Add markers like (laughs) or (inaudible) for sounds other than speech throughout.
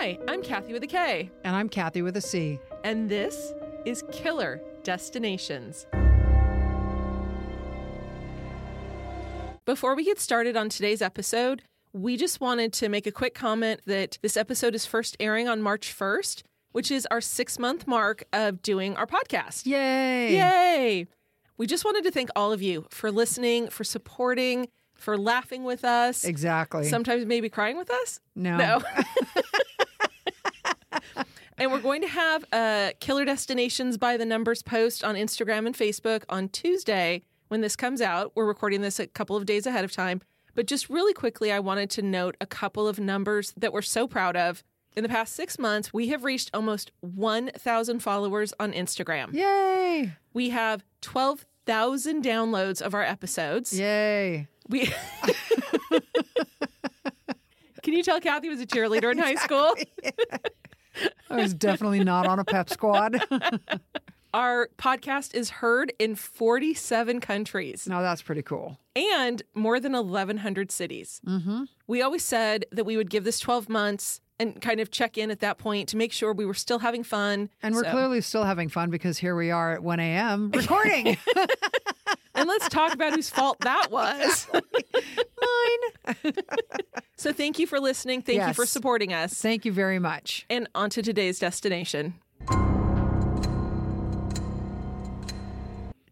Hi, I'm Kathy with a K, And I'm Kathy with a C. and this is Killer Destinations. Before we get started on today's episode, we just wanted to make a quick comment that this episode is first airing on March 1st, which is our six month mark of doing our podcast. Yay! Yay! We just wanted to thank all of you for listening, for supporting, for laughing with us. Exactly. Sometimes maybe crying with us. no. No. (laughs) (laughs) and we're going to have a Killer Destinations by the Numbers post on Instagram and Facebook on Tuesday when this comes out. We're recording this a couple of days ahead of time. But just really quickly, I wanted to note a couple of numbers that we're so proud of. In the past six months, we have reached almost 1,000 followers on Instagram. Yay! We have 12,000 downloads of our episodes. Yay! We (laughs) Can you tell Kathy was a cheerleader in high (laughs) school? (laughs) I was definitely not on a pep squad. (laughs) Our podcast is heard in 47 countries no, that's pretty cool. and more than 1,100 cities. Mm-hmm. We always said that we would give this 12 months and kind of check in at that point to make sure we were still having fun. And we're So- clearly still having fun because here we are at 1 a.m. recording. (laughs) (laughs) And let's talk about whose fault that was. (laughs) Mine. so thank you for listening. Thank you for supporting us. Thank you very much. And on to today's destination.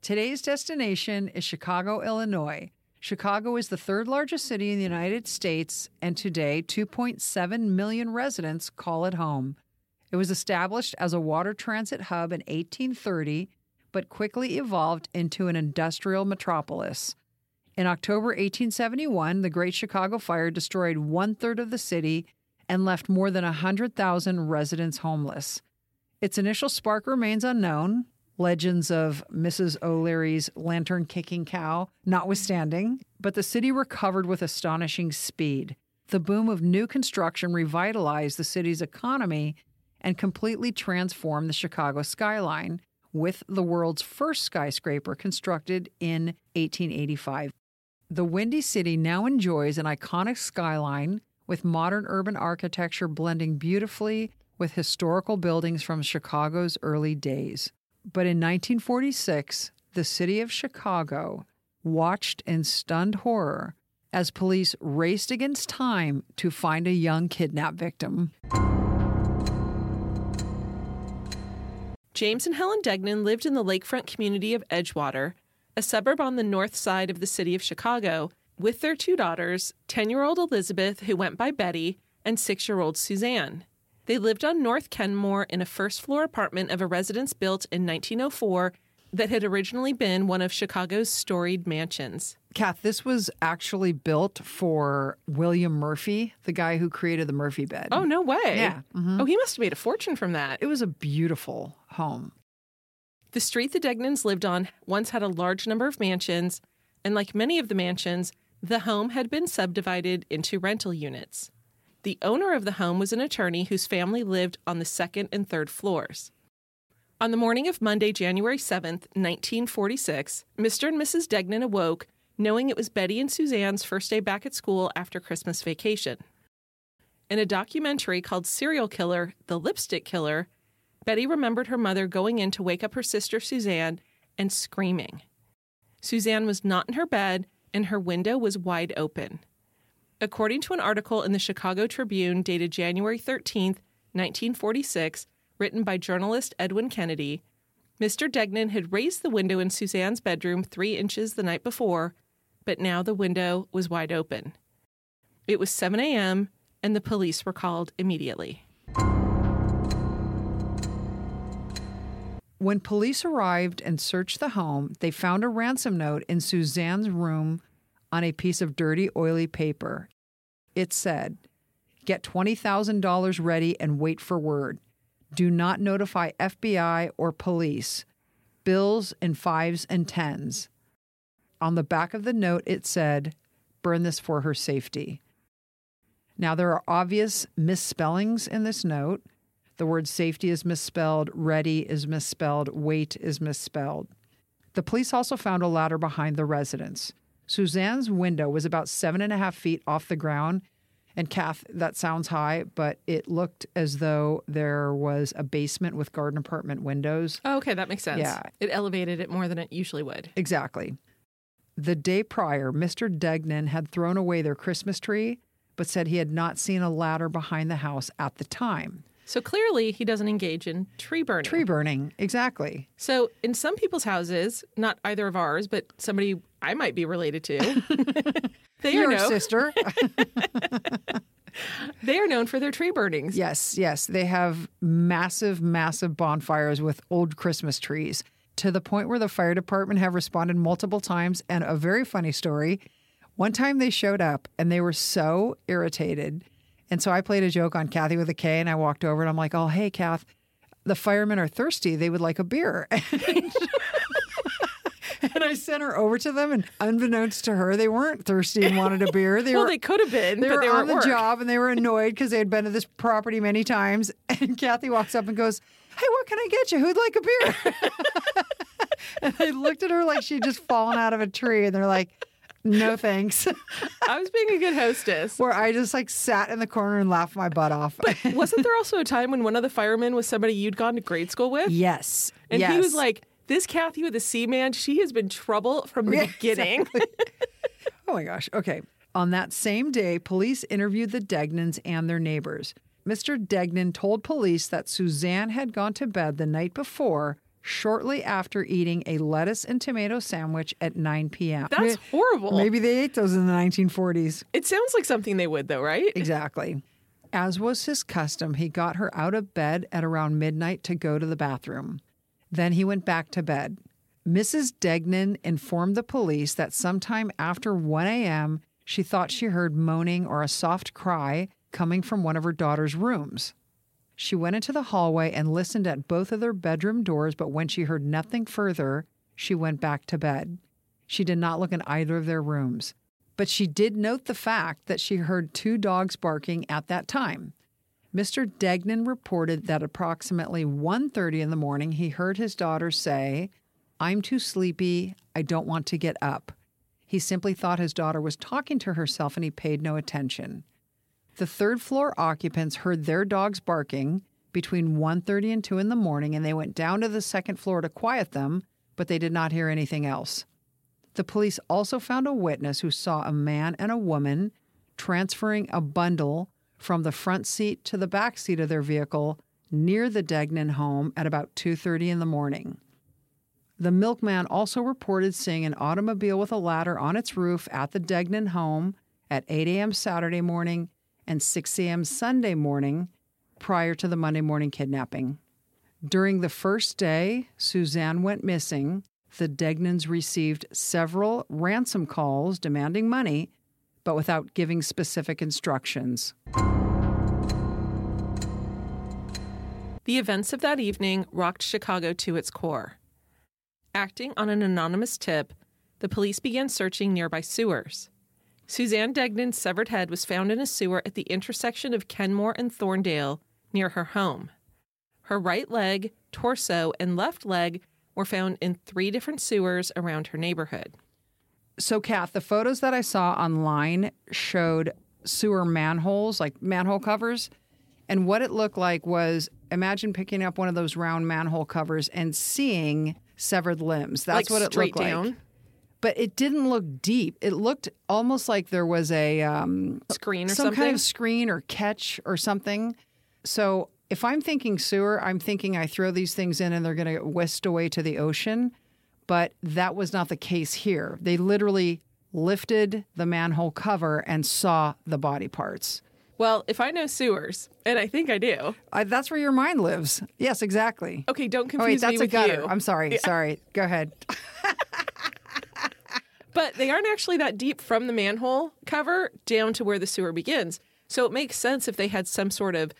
Today's destination is Chicago, Illinois. Chicago is the third largest city in the United States, and today 2.7 million residents call it home. It was established as a water transit hub in 1830, but quickly evolved into an industrial metropolis. In October 1871, the Great Chicago Fire destroyed one third of the city and left more than 100,000 residents homeless. Its initial spark remains unknown, legends of Mrs. O'Leary's lantern kicking cow notwithstanding, but the city recovered with astonishing speed. The boom of new construction revitalized the city's economy and completely transformed the Chicago skyline, with the world's first skyscraper constructed in 1885. The Windy City now enjoys an iconic skyline with modern urban architecture blending beautifully with historical buildings from Chicago's early days. But in 1946, the city of Chicago watched in stunned horror as police raced against time to find a young kidnap victim. James and Helen Degnan lived in the lakefront community of Edgewater, a suburb on the north side of the city of Chicago, with their two daughters, 10 year old Elizabeth, who went by Betty, and 6 year old Suzanne. They lived on North Kenmore in a first floor apartment of a residence built in 1904 that had originally been one of Chicago's storied mansions. Kath, this was actually built for William Murphy, the guy who created the Murphy bed. Oh, no way. Yeah, mm-hmm. Oh, he must have made a fortune from that. It was a beautiful home. The street the Degnans lived on once had a large number of mansions, and like many of the mansions, the home had been subdivided into rental units. The owner of the home was an attorney whose family lived on the second and third floors. On the morning of Monday, January 7th, 1946, Mr. and Mrs. Degnan awoke knowing it was Betty and Suzanne's first day back at school after Christmas vacation. In a documentary called Serial Killer The Lipstick Killer, Betty remembered her mother going in to wake up her sister Suzanne and screaming. Suzanne was not in her bed and her window was wide open. According to an article in the Chicago Tribune dated January 13th, 1946, written by journalist Edwin Kennedy, Mr. Degnan had raised the window in Suzanne's bedroom three inches the night before, but now the window was wide open. It was 7 a.m., and the police were called immediately. When police arrived and searched the home, they found a ransom note in Suzanne's room on a piece of dirty, oily paper. it said, Get $20,000 ready and wait for word. Do not notify FBI or police. Bills in fives and tens. On the back of the note, it said, Burn this for her safety. Now, there are obvious misspellings in this note. The word safety is misspelled, ready is misspelled, wait is misspelled. The police also found a ladder behind the residence. Suzanne's window was about seven and a half feet off the ground. And Kath, that sounds high, but it looked as though there was a basement with garden apartment windows. Oh, okay, that makes sense. Yeah. It elevated it more than it usually would. Exactly. The day prior, Mr. Degnan had thrown away their Christmas tree, but said he had not seen a ladder behind the house at the time. So clearly, he doesn't engage in tree burning. Tree burning, exactly. So, in some people's houses, not either of ours, but somebody I might be related to, (laughs) they Your are known, sister. (laughs) (laughs) they are known for their tree burnings. yes, yes. They have massive, massive bonfires with old Christmas trees to the point where the fire department have responded multiple times. And a very funny story one time they showed up and they were so irritated. And so I played a joke on Kathy with a K and I walked over and I'm like, oh, hey, Kath, the firemen are thirsty. They would like a beer. (laughs) (laughs) and I sent her over to them, and unbeknownst to her, they weren't thirsty and wanted a beer. (laughs) They well, were they could have been, they were they on the work. job and they were annoyed because they had been to this property many times. (laughs) And Kathy walks up and goes, Hey, what can I get you? Who'd like a beer? and they looked at her like she'd just fallen out of a tree. And they're like, No thanks. I was being a good hostess. Where I just like sat in the corner and laughed my butt off. But Wasn't there also a time when one of the firemen was somebody you'd gone to grade school with? yes. And yes. he was like, This Kathy with the C man, she has been trouble from the Yeah, beginning. (laughs) Oh my gosh. Okay. On that same day, police interviewed the Degnans and their neighbors. Mr. Degnan told police that Suzanne had gone to bed the night before, shortly after eating a lettuce and tomato sandwich at 9 p.m. That's horrible. Maybe they ate those in the 1940s. It sounds like something they would, though, right? Exactly. As was his custom, he got her out of bed at around midnight to go to the bathroom. Then he went back to bed. Mrs. Degnan informed the police that sometime after 1 a.m., she thought she heard moaning or a soft cry coming from one of her daughter's rooms. She went into the hallway and listened at both of their bedroom doors, but when she heard nothing further, she went back to bed. She did not look in either of their rooms, but she did note the fact that she heard two dogs barking at that time. Mr. Degnan reported that approximately 1:30 in the morning he heard his daughter say, "I'm too sleepy. I don't want to get up." He simply thought his daughter was talking to herself and he paid no attention. The third floor occupants heard their dogs barking between 1:30 and 2 in the morning and they went down to the second floor to quiet them, but they did not hear anything else. The police also found a witness who saw a man and a woman transferring a bundle from the front seat to the back seat of their vehicle near the Degnan home at about 2:30 in the morning. The milkman also reported seeing an automobile with a ladder on its roof at the Degnan home at 8 a.m. Saturday morning and 6 a.m. Sunday morning prior to the Monday morning kidnapping. During the first day Suzanne went missing, the Degnans received several ransom calls demanding money, but without giving specific instructions. The events of that evening rocked Chicago to its core. Acting on an anonymous tip, the police began searching nearby sewers. Suzanne Degnan's severed head was found in a sewer at the intersection of Kenmore and Thorndale near her home. Her right leg, torso, and left leg were found in three different sewers around her neighborhood. So, Kath, the photos that I saw online showed sewer manholes, like manhole covers. And what it looked like was imagine picking up one of those round manhole covers and seeing severed limbs. That's like what it looked down, like. But it didn't look deep. It looked almost like there was a um, screen or some something. kind of screen or catch or something. So if I'm thinking sewer, I'm thinking I throw these things in and they're going to get whisked away to the ocean. But that was not the case here. They literally lifted the manhole cover and saw the body parts. well, if I know sewers, and I think I do. I, that's where your mind lives. Yes, exactly. Okay, don't Oh, wait, confuse that's me a with gutter. you. I'm sorry. Sorry. Go ahead. (laughs) but they aren't actually that deep from the manhole cover down to where the sewer begins. So it makes sense if they had some sort of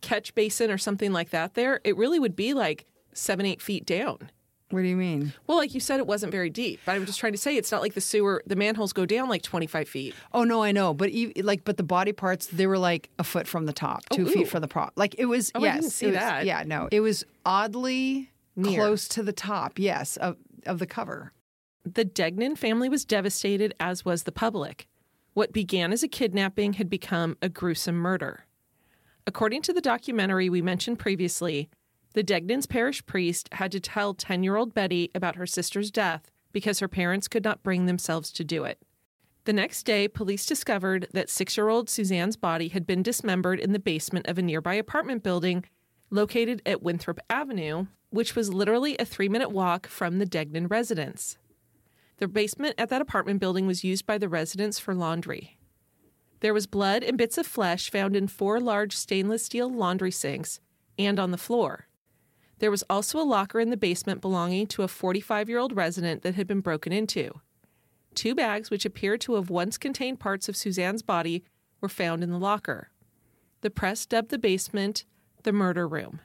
catch basin or something like that there. It really would be like seven, eight feet down. What do you mean? Well, like you said, it wasn't very deep. But I'm just trying to say it's not like the sewer, the manholes go down like 25 feet. Oh no, I know, but ev like, but the body parts they were like a foot from the top, two oh, ooh. feet from the prop. Like it was. Oh, I didn't see it was- that. Yeah, no, it was oddly Near. close to the top. Yes, of of the cover. The Degnan family was devastated, as was the public. What began as a kidnapping had become a gruesome murder. According to the documentary we mentioned previously, the Degnans parish priest had to tell 10 year old Betty about her sister's death because her parents could not bring themselves to do it. The next day, police discovered that six year old Suzanne's body had been dismembered in the basement of a nearby apartment building located at Winthrop Avenue, which was literally a three minute walk from the Degnan residence. The basement at that apartment building was used by the residents for laundry. There was blood and bits of flesh found in four large stainless steel laundry sinks and on the floor. There was also a locker in the basement belonging to a 45 year old resident that had been broken into. Two bags, which appeared to have once contained parts of Suzanne's body, were found in the locker. The press dubbed the basement the murder room.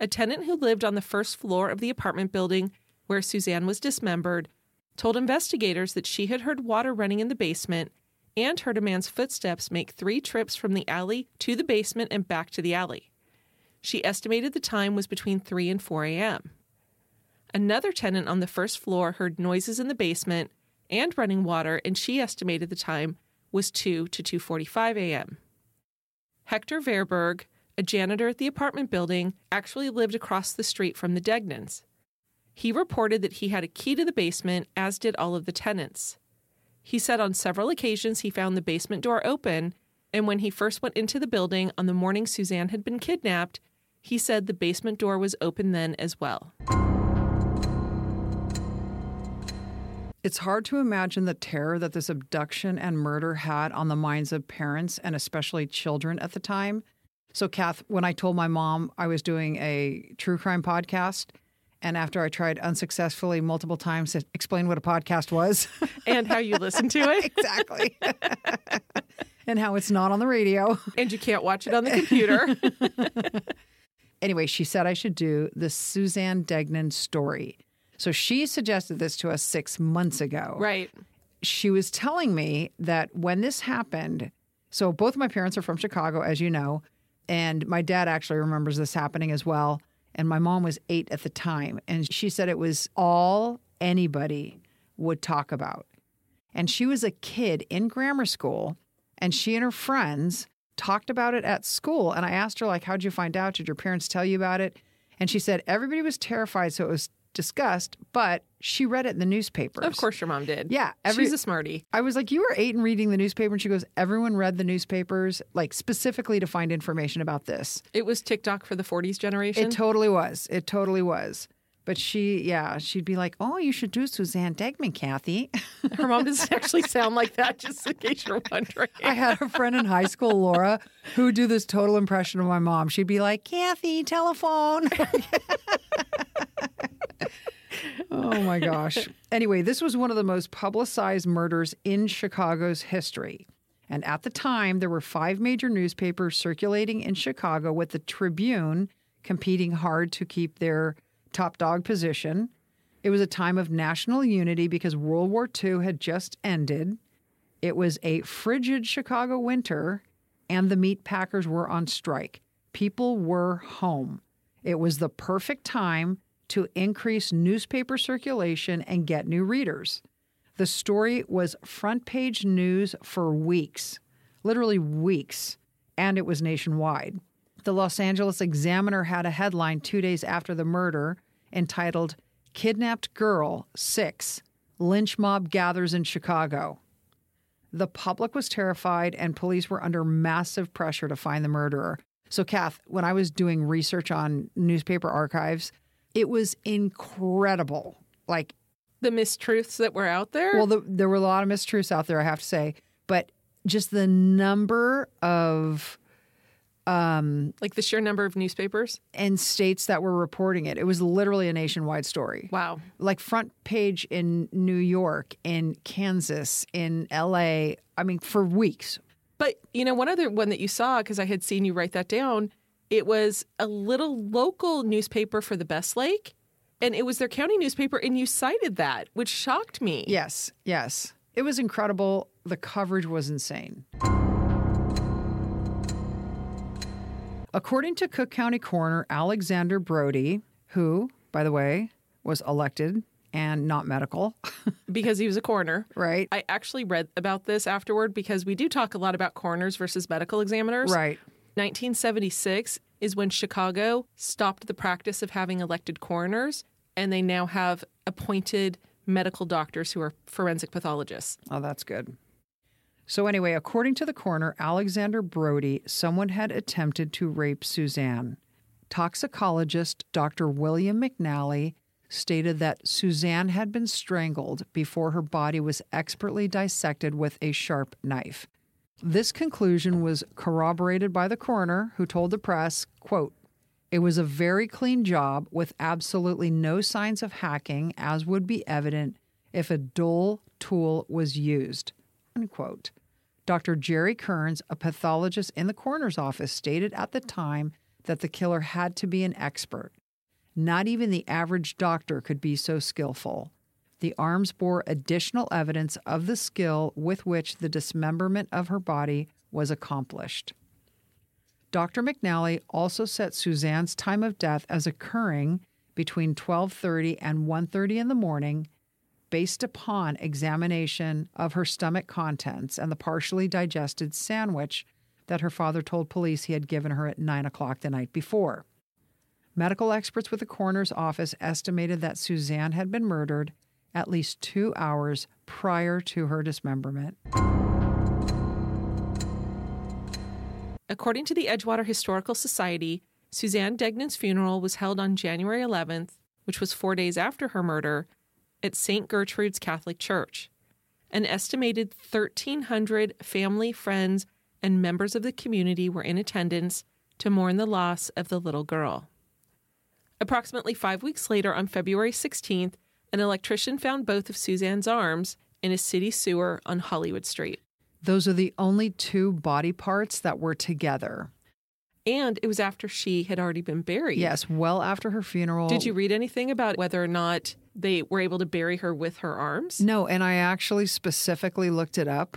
A tenant who lived on the first floor of the apartment building where Suzanne was dismembered told investigators that she had heard water running in the basement and heard a man's footsteps make three trips from the alley to the basement and back to the alley. She estimated the time was between 3 and 4 a.m. Another tenant on the first floor heard noises in the basement and running water and she estimated the time was 2 to 2:45 a.m. Hector Verburgh, a janitor at the apartment building, actually lived across the street from the Degnans. He reported that he had a key to the basement, as did all of the tenants. He said on several occasions he found the basement door open, and when he first went into the building on the morning Suzanne had been kidnapped, he said the basement door was open then as well. It's hard to imagine the terror that this abduction and murder had on the minds of parents and especially children at the time. So, Kath, when I told my mom I was doing a true crime podcast, and after I tried unsuccessfully multiple times to explain what a podcast was, (laughs) And how you listen to it, (laughs) exactly, (laughs) and how it's not on the radio. and you can't watch it on the computer. Anyway, she said I should do the Suzanne Degnan story. So she suggested this to us six months ago. right. she was telling me that when this happened, so both of my parents are from Chicago, as you know, and my dad actually remembers this happening as well. And my mom was eight at the time. And she said it was all anybody would talk about. And she was a kid in grammar school, and she and her friends talked about it at school. And I asked her, like, how'd you find out? Did your parents tell you about it? And she said everybody was terrified, so it was discussed, but she read it in the newspaper. Of course, your mom did. Yeah, every- She's a smarty. I was like, You were eight and reading the newspaper. And she goes, Everyone read the newspapers, like specifically to find information about this. It was TikTok for the 40s generation. It totally was. It totally was. But she, yeah, she'd be like, Oh, you should do Suzanne Degman, Kathy. (laughs) Her mom doesn't actually sound like that, just in case you're wondering. (laughs) I had a friend in high school, Laura, who would do this total impression of my mom. She'd be like, Kathy, telephone. (laughs) oh my gosh. Anyway, this was one of the most publicized murders in Chicago's history. And at the time, there were five major newspapers circulating in Chicago, with the Tribune competing hard to keep their top dog position. It was a time of national unity because World War II had just ended. It was a frigid Chicago winter, and the meat packers were on strike. People were home. It was the perfect time to increase newspaper circulation and get new readers. The story was front page news for weeks, literally weeks, and it was nationwide. The Los Angeles Examiner had a headline two days after the murder entitled Kidnapped Girl, Six, Lynch Mob Gathers in Chicago. The public was terrified, and police were under massive pressure to find the murderer. So, Kath, when I was doing research on newspaper archives, it was incredible. Like, the mistruths that were out there. well, the, there were a lot of mistruths out there, I have to say, but just the number of um, Like the sheer number of newspapers? and states that were reporting it. It was literally a nationwide story. Wow. Like front page in New York, in Kansas, in LA. I mean, for weeks. But, you know, one other one that you saw, because I had seen you write that down, it was a little local newspaper for the Best Lake, and it was their county newspaper, and you cited that, which shocked me. Yes, yes. It was incredible. The coverage was insane. According to Cook County Coroner Alexander Brody, who, by the way, was elected and not medical, (laughs) Because he was a coroner. right? I actually read about this afterward because we do talk a lot about coroners versus medical examiners. Right. 1976 is when Chicago stopped the practice of having elected coroners, and they now have appointed medical doctors who are forensic pathologists. Oh, that's good. So, anyway, according to the coroner, Alexander Brody, someone had attempted to rape Suzanne. Toxicologist Dr. William McNally stated that Suzanne had been strangled before her body was expertly dissected with a sharp knife. This conclusion was corroborated by the coroner, who told the press, quote, it was a very clean job with absolutely no signs of hacking, as would be evident if a dull tool was used. Unquote. Dr. Jerry Kearns, a pathologist in the coroner's office, stated at the time that the killer had to be an expert. Not even the average doctor could be so skillful. The arms bore additional evidence of the skill with which the dismemberment of her body was accomplished. Dr. McNally also set Suzanne's time of death as occurring between 12:30 and 1:30 in the morning based upon examination of her stomach contents and the partially digested sandwich that her father told police he had given her at 9 o'clock the night before. Medical experts with the coroner's office estimated that Suzanne had been murdered at least two hours prior to her dismemberment. According to the Edgewater Historical Society, Suzanne Degnan's funeral was held on January 11th, which was four days after her murder, at St. Gertrude's Catholic Church. An estimated 1,300 family, friends, and members of the community were in attendance to mourn the loss of the little girl. Approximately five weeks later, on February 16th, an electrician found both of Suzanne's arms in a city sewer on Hollywood Street. Those are the only two body parts that were together. And it was after she had already been buried. Yes, well after her funeral. Did you read anything about whether or not they were able to bury her with her arms? No, and I actually specifically looked it up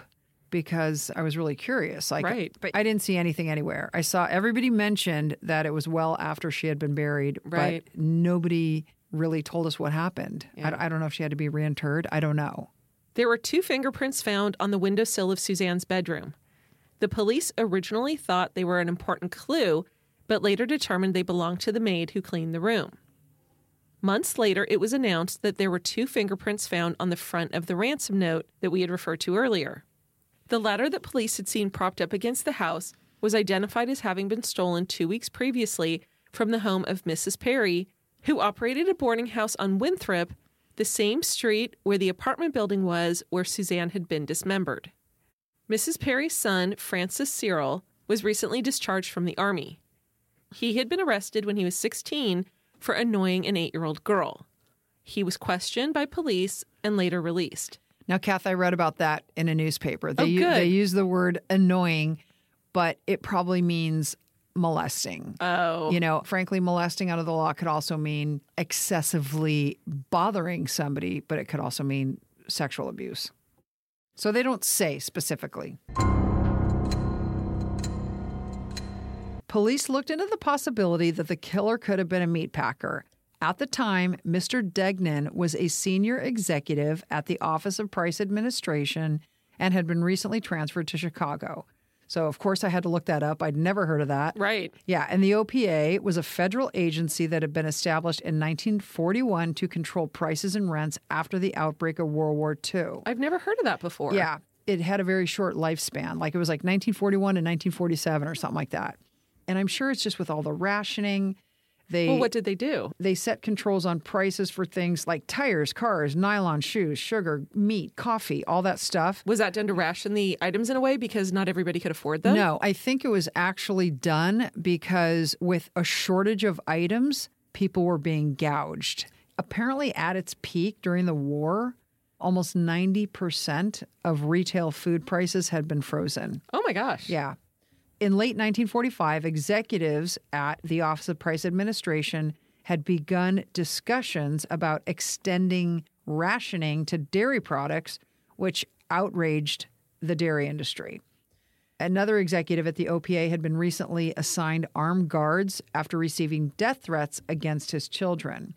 because I was really curious. Like, Right. but I didn't see anything anywhere. I saw everybody mentioned that it was well after she had been buried, Right. but nobody really told us what happened. Yeah. I, I don't know if she had to be reinterred. I don't know. There were two fingerprints found on the windowsill of Suzanne's bedroom. The police originally thought they were an important clue, but later determined they belonged to the maid who cleaned the room. Months later, it was announced that there were two fingerprints found on the front of the ransom note that we had referred to earlier. The letter that police had seen propped up against the house was identified as having been stolen two weeks previously from the home of Mrs. Perry, who operated a boarding house on Winthrop, the same street where the apartment building was where Suzanne had been dismembered. Mrs. Perry's son, Francis Cyril, was recently discharged from the Army. He had been arrested when he was 16 for annoying an eight year old girl. He was questioned by police and later released. Now, Kath, I read about that in a newspaper. They, Oh, good. they use the word annoying, but it probably means molesting. Oh. You know, frankly, molesting out of the law could also mean excessively bothering somebody, but it could also mean sexual abuse. So they don't say specifically. Police looked into the possibility that the killer could have been a meatpacker. At the time, Mr. Degnan was a senior executive at the Office of Price Administration and had been recently transferred to Chicago. So, of course, I had to look that up. I'd never heard of that. Right. Yeah, and the OPA was a federal agency that had been established in 1941 to control prices and rents after the outbreak of World War II. I've never heard of that before. Yeah, it had a very short lifespan. Like it was like 1941 and 1947 or something like that. And I'm sure it's just with all the rationing. They Well, what did they do? they set controls on prices for things like tires, cars, nylon shoes, sugar, meat, coffee, all that stuff. Was that done to ration the items in a way because not everybody could afford them? No, I think it was actually done because with a shortage of items, people were being gouged. Apparently, at its peak during the war, almost 90% of retail food prices had been frozen. Oh my gosh. Yeah. In late 1945, executives at the Office of Price Administration had begun discussions about extending rationing to dairy products, which outraged the dairy industry. Another executive at the OPA had been recently assigned armed guards after receiving death threats against his children.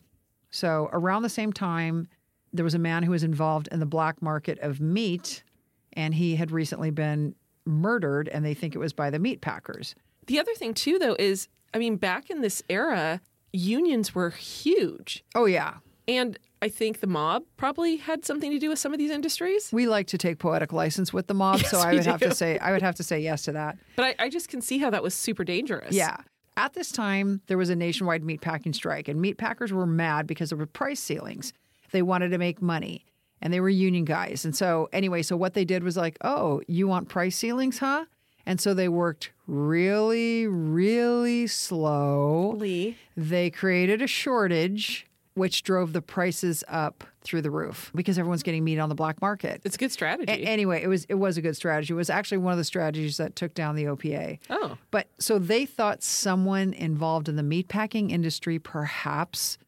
So, around the same time, there was a man who was involved in the black market of meat, and he had recently been murdered, and they think it was by the meat packers. The other thing too though is I mean back in this era, unions were huge. Oh, yeah. And I think the mob probably had something to do with some of these industries. We like to take poetic license with the mob, (laughs) so I would have to say I would have to say yes to that. But I, I just can see how that was super dangerous. Yeah. At this time, there was a nationwide meatpacking strike, and meatpackers were mad because there were price ceilings. They wanted to make money, and they were union guys. And so, anyway, so what they did was like, oh, you want price ceilings, huh? And so they worked really, really slowly. They created a shortage, which drove the prices up through the roof because everyone's getting meat on the black market. It's a good strategy. A- anyway, it was it was a good strategy. It was actually one of the strategies that took down the OPA. oh. But so they thought someone involved in the meatpacking industry perhaps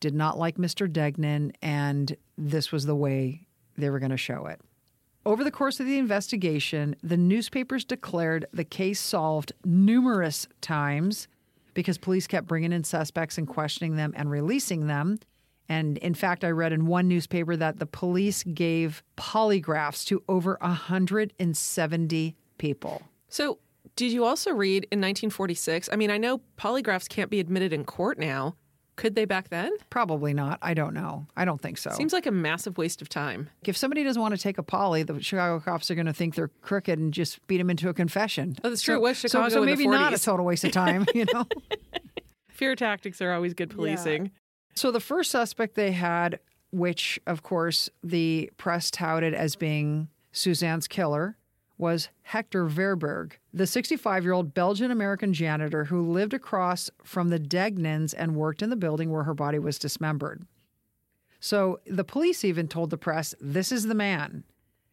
did not like Mr. Degnan, and this was the way they were going to show it. Over the course of the investigation, the newspapers declared the case solved numerous times because police kept bringing in suspects and questioning them and releasing them. And in fact, I read in one newspaper that the police gave polygraphs to over 170 people. So did you also read in 1946? I mean, I know polygraphs can't be admitted in court now. Could they back then? Probably not. I don't know. I don't think so. Seems like a massive waste of time. if somebody doesn't want to take a poly, the Chicago cops are going to think they're crooked and just beat them into a confession. Oh, that's true. So, It was so- Chicago so, the maybe not a total waste of time, you know. (laughs) (laughs) Fear tactics are always good policing. so the first suspect they had, which of course the press touted as being Suzanne's killer, was Hector Verburgh, the 65 year old Belgian American janitor who lived across from the Degnans and worked in the building where her body was dismembered. So the police even told the press this is the man,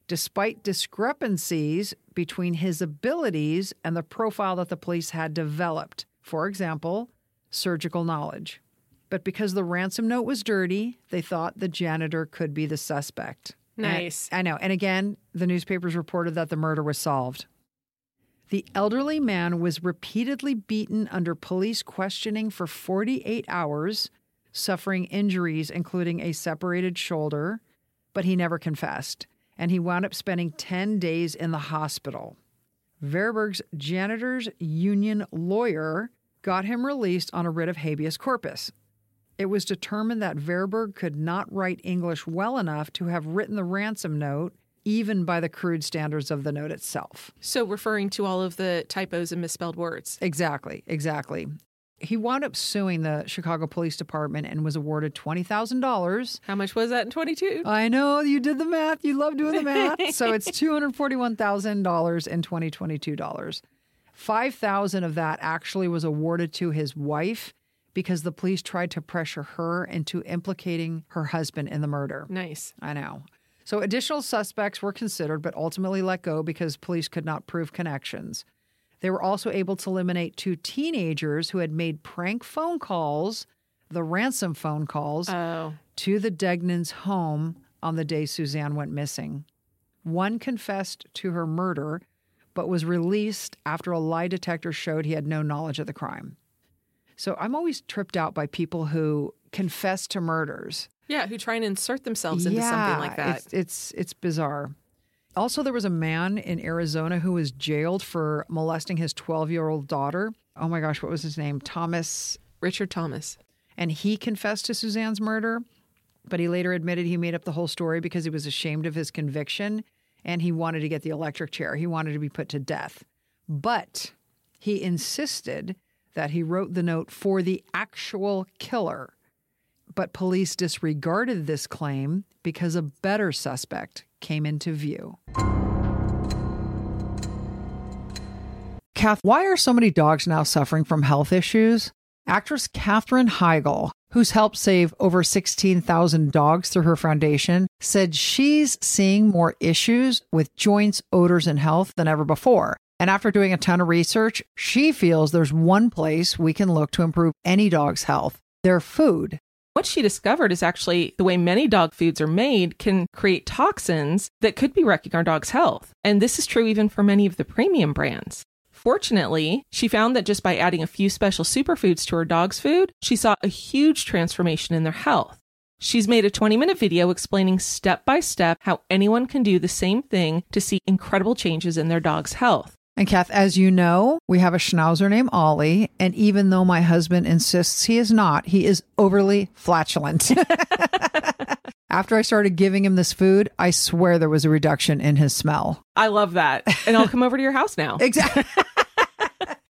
despite discrepancies between his abilities and the profile that the police had developed. For example, surgical knowledge. But because the ransom note was dirty, they thought the janitor could be the suspect. Nice. I know. And again, the newspapers reported that the murder was solved. The elderly man was repeatedly beaten under police questioning for 48 hours, suffering injuries, including a separated shoulder, but he never confessed. And he wound up spending 10 days in the hospital. Verburgh's janitors union lawyer got him released on a writ of habeas corpus. It was determined that Verburgh could not write English well enough to have written the ransom note, even by the crude standards of the note itself. So referring to all of the typos and misspelled words. Exactly, exactly. He wound up suing the Chicago Police Department and was awarded $20,000. How much was that in 22? I know you did the math. You love doing the math. (laughs) so it's $241,000 in 2022 dollars. 5,000 of that actually was awarded to his wife because the police tried to pressure her into implicating her husband in the murder. nice. I know. So additional suspects were considered but ultimately let go because police could not prove connections. They were also able to eliminate two teenagers who had made prank phone calls, the ransom phone calls, Oh. to the Degnans' home on the day Suzanne went missing. One confessed to her murder, but was released after a lie detector showed he had no knowledge of the crime. So I'm always tripped out by people who confess to murders. Yeah, who try and insert themselves into something like that. It's, it's it's bizarre. Also, there was a man in Arizona who was jailed for molesting his 12 year old daughter. Oh my gosh, what was his name? Thomas Richard Thomas. and he confessed to Suzanne's murder, but he later admitted he made up the whole story because he was ashamed of his conviction and he wanted to get the electric chair. He wanted to be put to death. But he insisted that he wrote the note for the actual killer. But police disregarded this claim because a better suspect came into view. Kath, why are so many dogs now suffering from health issues? Actress Katherine Heigl, who's helped save over 16,000 dogs through her foundation, said she's seeing more issues with joints, odors, and health than ever before. And after doing a ton of research, she feels there's one place we can look to improve any dog's health their food. What she discovered is actually the way many dog foods are made can create toxins that could be wrecking our dog's health. And this is true even for many of the premium brands. Fortunately, she found that just by adding a few special superfoods to her dog's food, she saw a huge transformation in their health. She's made a 20 minute video explaining step by step how anyone can do the same thing to see incredible changes in their dog's health. And Kath, as you know, we have a schnauzer named Ollie, and even though my husband insists he is not, he is overly flatulent. (laughs) After I started giving him this food, I swear there was a reduction in his smell. I love that. And I'll come over to your house now. Exactly. (laughs)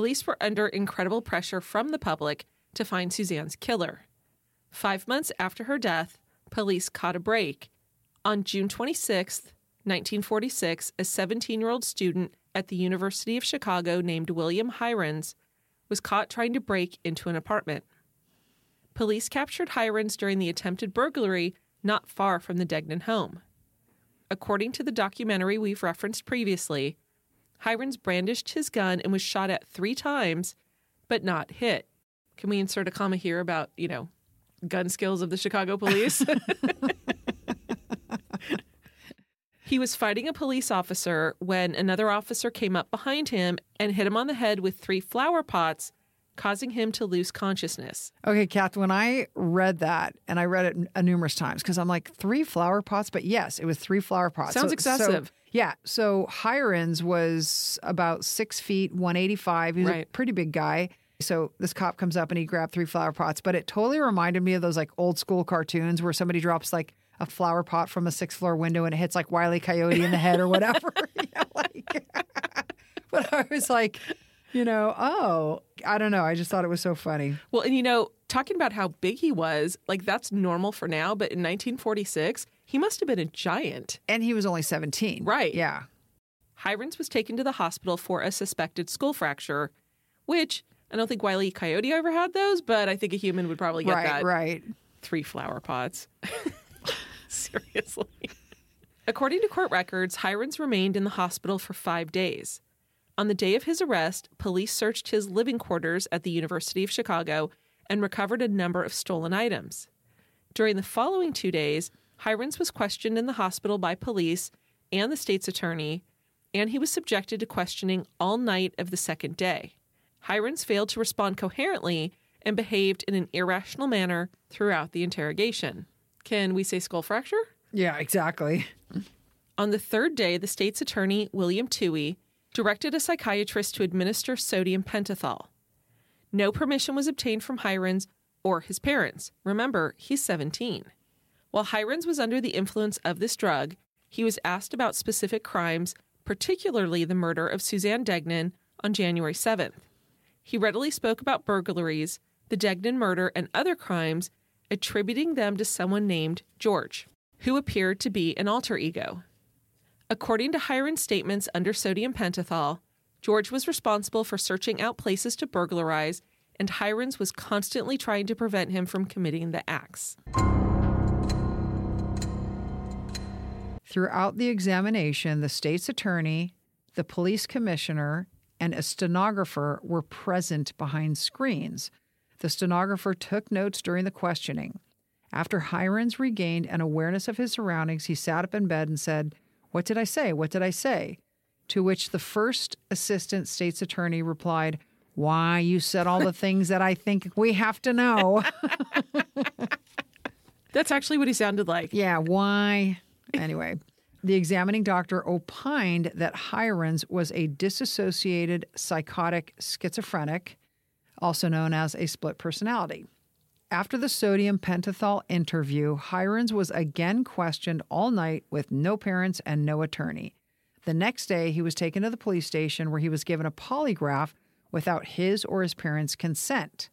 Police were under incredible pressure from the public to find Suzanne's killer. Five months after her death, police caught a break. On June 26, 1946, a 17 year old student at the University of Chicago named William Heirens was caught trying to break into an apartment. Police captured Heirens during the attempted burglary not far from the Degnan home. According to the documentary we've referenced previously, Heirens brandished his gun and was shot at three times, but not hit. Can we insert a comma here about, you know, gun skills of the Chicago police? (laughs) he was fighting a police officer when another officer came up behind him and hit him on the head with three flower pots, causing him to lose consciousness. Okay, Kath, when I read that, and I read it numerous times because I'm like, three flower pots? But yes, it was three flower pots. Sounds So- excessive. So, yeah. So Heirens was about six feet, 185. He was a pretty big guy. So this cop comes up and he grabbed three flower pots, but it totally reminded me of those like old school cartoons where somebody drops like a flower pot from a sixth floor window and it hits like Wiley Coyote in the head or whatever. (laughs) you know, like, (laughs) but I was like, you know, oh, I don't know. I just thought it was so funny. Well, and you know, talking about how big he was, like that's normal for now, but in 1946, he must have been a giant. And he was only 17. Right. Yeah. Heirens was taken to the hospital for a suspected skull fracture, which I don't think Wiley Coyote ever had those, but I think a human would probably get right, that. right. Three flower pots. (laughs) Seriously. According to court records, Heirens remained in the hospital for five days. On the day of his arrest, police searched his living quarters at the University of Chicago and recovered a number of stolen items. During the following two days, Heirens was questioned in the hospital by police and the state's attorney, and he was subjected to questioning all night of the second day. Heirens failed to respond coherently and behaved in an irrational manner throughout the interrogation. Can we say skull fracture? Yeah, exactly. On the third day, the state's attorney, William Tuohy, directed a psychiatrist to administer sodium pentothal. No permission was obtained from Heirens or his parents. Remember, he's 17. While Heirens was under the influence of this drug, he was asked about specific crimes, particularly the murder of Suzanne Degnan on January 7th. He readily spoke about burglaries, the Degnan murder, and other crimes, attributing them to someone named George, who appeared to be an alter ego. According to Heirens' statements under sodium pentothal, George was responsible for searching out places to burglarize and Heirens was constantly trying to prevent him from committing the acts. Throughout the examination, the state's attorney, the police commissioner, and a stenographer were present behind screens. The stenographer took notes during the questioning. After Heirens regained an awareness of his surroundings, he sat up in bed and said, What did I say? What did I say? To which the first assistant state's attorney replied, Why, you said all the things that I think we have to know. (laughs) That's actually what he sounded like. Yeah, why? Anyway, the examining doctor opined that Heirens was a disassociated psychotic schizophrenic, also known as a split personality. After the sodium pentothal interview, Heirens was again questioned all night with no parents and no attorney. The next day, he was taken to the police station where he was given a polygraph without his or his parents' consent.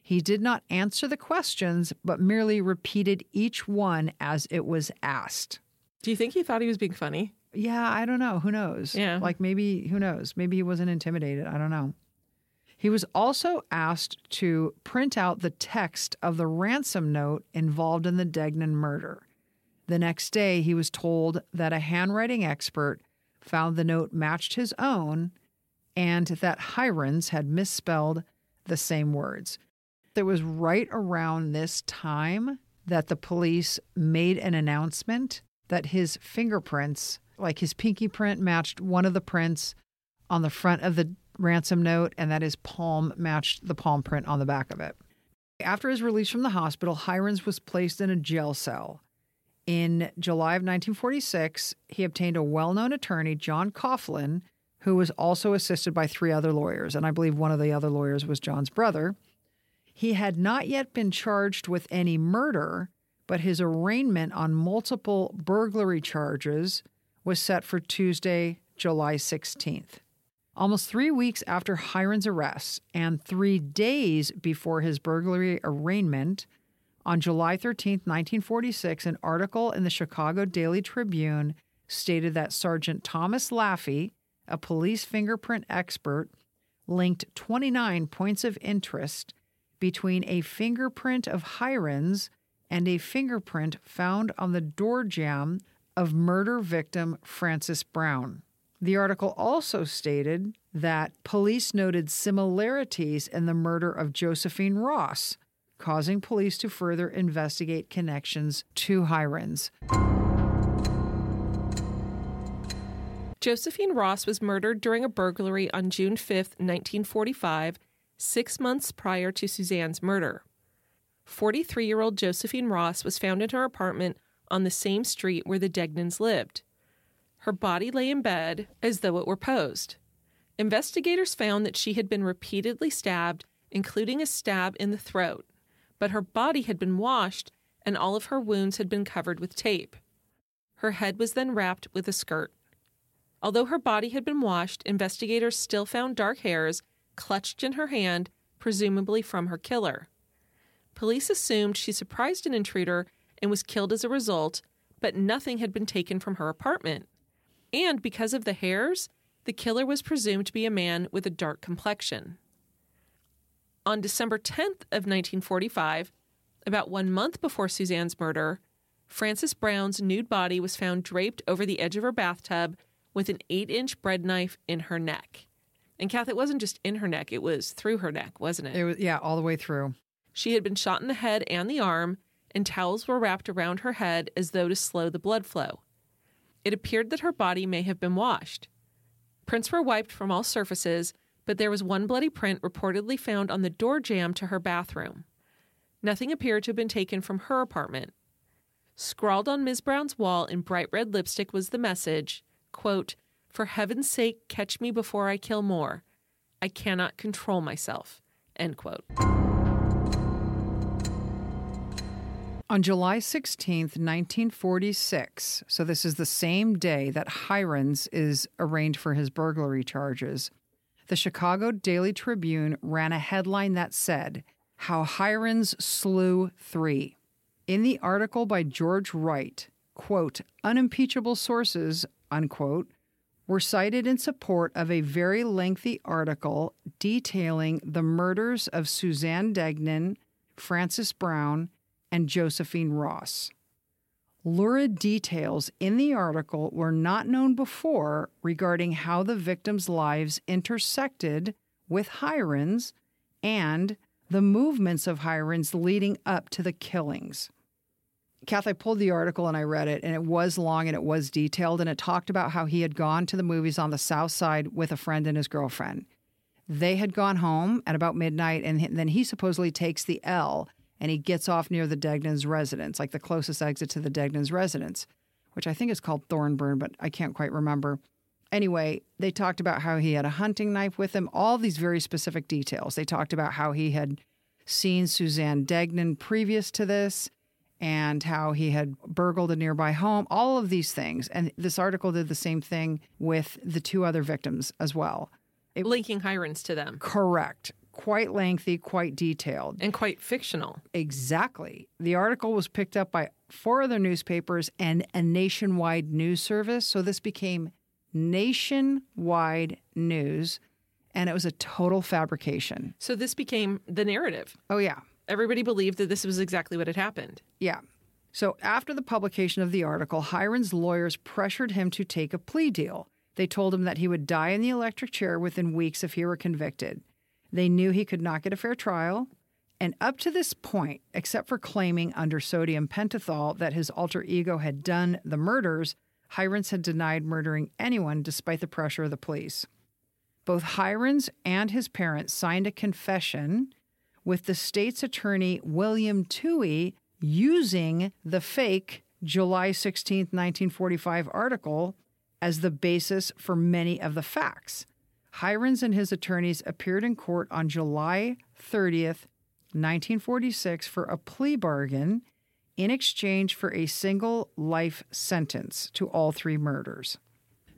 He did not answer the questions, but merely repeated each one as it was asked. Do you think he thought he was being funny? Yeah, I don't know. Who knows? Yeah. Like maybe, who knows? Maybe he wasn't intimidated. I don't know. He was also asked to print out the text of the ransom note involved in the Degnan murder. The next day, he was told that a handwriting expert found the note matched his own and that Heirens had misspelled the same words. It was right around this time that the police made an announcement that his fingerprints, like his pinky print, matched one of the prints on the front of the ransom note, and that his palm matched the palm print on the back of it. After his release from the hospital, Heirens was placed in a jail cell. In July of 1946, he obtained a well known attorney, John Coghlan, who was also assisted by three other lawyers, and I believe one of the other lawyers was John's brother. He had not yet been charged with any murder, but his arraignment on multiple burglary charges was set for Tuesday, July 16th. Almost three weeks after Heirens' arrest and three days before his burglary arraignment, on July 13, 1946, an article in the Chicago Daily Tribune stated that Sergeant Thomas Laffey, a police fingerprint expert, linked 29 points of interest between a fingerprint of Heirens and a fingerprint found on the door jamb of murder victim Frances Brown. The article also stated that police noted similarities in the murder of Josephine Ross, causing police to further investigate connections to Heirens. Josephine Ross was murdered during a burglary on June 5, 1945, six months prior to Suzanne's murder. 43 year old Josephine Ross was found in her apartment on the same street where the Degnans lived. Her body lay in bed as though it were posed. Investigators found that she had been repeatedly stabbed, including a stab in the throat, but her body had been washed and all of her wounds had been covered with tape. Her head was then wrapped with a skirt. Although her body had been washed, investigators still found dark hairs clutched in her hand, presumably from her killer. Police assumed she surprised an intruder and was killed as a result, but nothing had been taken from her apartment. And because of the hairs, the killer was presumed to be a man with a dark complexion. On December 10th of 1945, about one month before Suzanne's murder, Frances Brown's nude body was found draped over the edge of her bathtub with an eight inch bread knife in her neck. And Kath, it wasn't just in her neck, it was through her neck, wasn't it? It was, yeah, all the way through. She had been shot in the head and the arm, and towels were wrapped around her head as though to slow the blood flow. It appeared that her body may have been washed. Prints were wiped from all surfaces, but there was one bloody print reportedly found on the door jamb to her bathroom. Nothing appeared to have been taken from her apartment. Scrawled on Ms. Brown's wall in bright red lipstick was the message, quote, For heaven's sake, catch me before I kill more. I cannot control myself. End quote. On July 16th, 1946, so this is the same day that Heirens is arraigned for his burglary charges, the Chicago Daily Tribune ran a headline that said, How Heirens Slew Three. In the article by George Wright, quote, unimpeachable sources, unquote, were cited in support of a very lengthy article detailing the murders of Suzanne Degnan, Frances Brown, and Josephine Ross. Lurid details in the article were not known before regarding how the victims' lives intersected with Heirens' and the movements of Heirens' leading up to the killings. Kath, I pulled the article and I read it, and it was long and it was detailed, and it talked about how he had gone to the movies on the South Side with a friend and his girlfriend. They had gone home at about midnight, and then he supposedly takes the L and he gets off near the Degnans' residence, like the closest exit to the Degnans' residence, which I think is called Thornburn, but I can't quite remember. Anyway, they talked about how he had a hunting knife with him, all these very specific details. They talked about how he had seen Suzanne Degnan previous to this and how he had burgled a nearby home, all of these things. And this article did the same thing with the two other victims as well. It, Linking Heirens to them. Correct. Quite lengthy, quite detailed. And quite fictional. Exactly. The article was picked up by four other newspapers and a nationwide news service. So this became nationwide news, and it was a total fabrication. So this became the narrative. Oh, yeah. Everybody believed that this was exactly what had happened. Yeah. So after the publication of the article, Heirens' lawyers pressured him to take a plea deal. They told him that he would die in the electric chair within weeks if he were convicted. They knew he could not get a fair trial. And up to this point, except for claiming under sodium pentothal that his alter ego had done the murders, Heirens had denied murdering anyone despite the pressure of the police. Both Heirens and his parents signed a confession with the state's attorney, William Tuohy, using the fake July 16, 1945 article as the basis for many of the facts. Heirens and his attorneys appeared in court on July 30th, 1946, for a plea bargain in exchange for a single life sentence to all three murders.